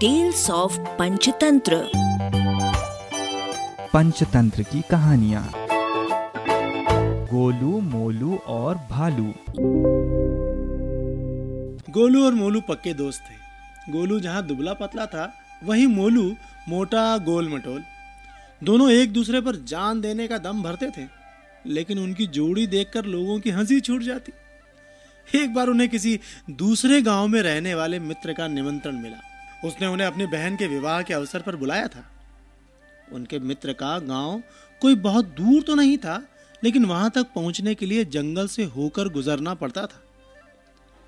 Tales of Panchatantra Panchatantra की कहानियाँ। गोलू मोलू और भालू। गोलू और मोलू पक्के दोस्त थे। गोलू जहाँ दुबला पतला था वहीं मोलू मोटा गोल मटोल। दोनों एक दूसरे पर जान देने का दम भरते थे लेकिन उनकी जोड़ी देखकर लोगों की हँसी छूट जाती। एक बार उन्हें किसी दूसरे गाँव में रहने वाले मित्र का निमंत्रण मिला। उसने उन्हें अपनी बहन के विवाह के अवसर पर बुलाया था। उनके मित्र का गाँव कोई बहुत दूर तो नहीं था, लेकिन वहाँ तक पहुँचने के लिए जंगल से होकर गुजरना पड़ता था।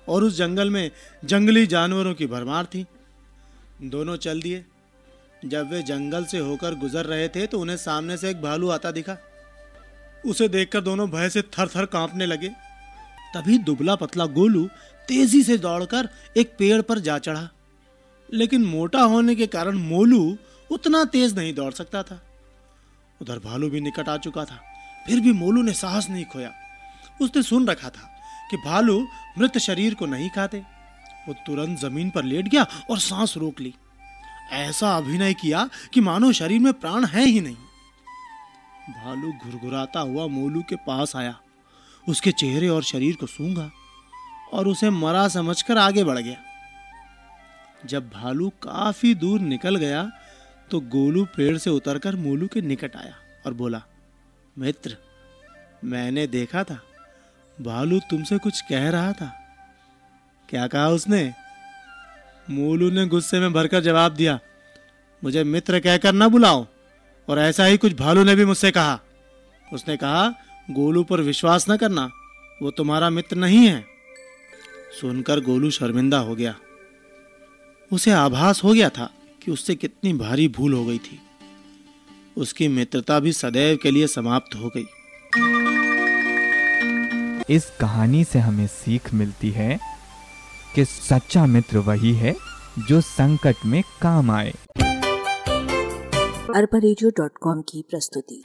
और उस जंगल में जंगली जानवरों की भरमार थी। दोनों चल दिए। जब वे जंगल से होकर गुजर रहे थे तो उन्हें सामने से एक भालू आता दिखा। उसे देखकर दोनों भय से थर थर कांपने लगे। तभी दुबला पतला गोलू तेज़ी से दौड़कर एक पेड़ पर जा चढ़ा। लेकिन मोटा होने के कारण मोलू उतना तेज नहीं दौड़ सकता था। उधर भालू भी निकट आ चुका था। फिर भी मोलू ने साहस नहीं खोया। उसने सुन रखा था कि भालू मृत शरीर को नहीं खाते। वो तुरंत ज़मीन पर लेट गया और सांस रोक ली। ऐसा अभिनय किया कि मानो शरीर में प्राण है ही नहीं। भालू घुरघुराता हुआ मोलू के पास आया। उसके चेहरे और शरीर को सूंघा और उसे मरा समझकर आगे बढ़ गया। जब भालू काफ़ी दूर निकल गया तो गोलू पेड़ से उतरकर मोलू के निकट आया और बोला, मित्र, मैंने देखा था। भालू तुमसे कुछ कह रहा था। क्या कहा उसने? मोलू ने गुस्से में भरकर जवाब दिया, मुझे मित्र कहकर ना बुलाओ, और ऐसा ही कुछ भालू ने भी मुझसे कहा। उसने कहा, गोलू पर विश्वास न करना, वो तुम्हारा मित्र नहीं है। सुनकर गोलू शर्मिंदा हो गया। उसे आभास हो गया था कि उससे कितनी भारी भूल हो गई थी। उसकी मित्रता भी सदैव के लिए समाप्त हो गई। इस कहानी से हमें सीख मिलती है कि सच्चा मित्र वही है जो संकट में काम आए। अरबा की प्रस्तुति।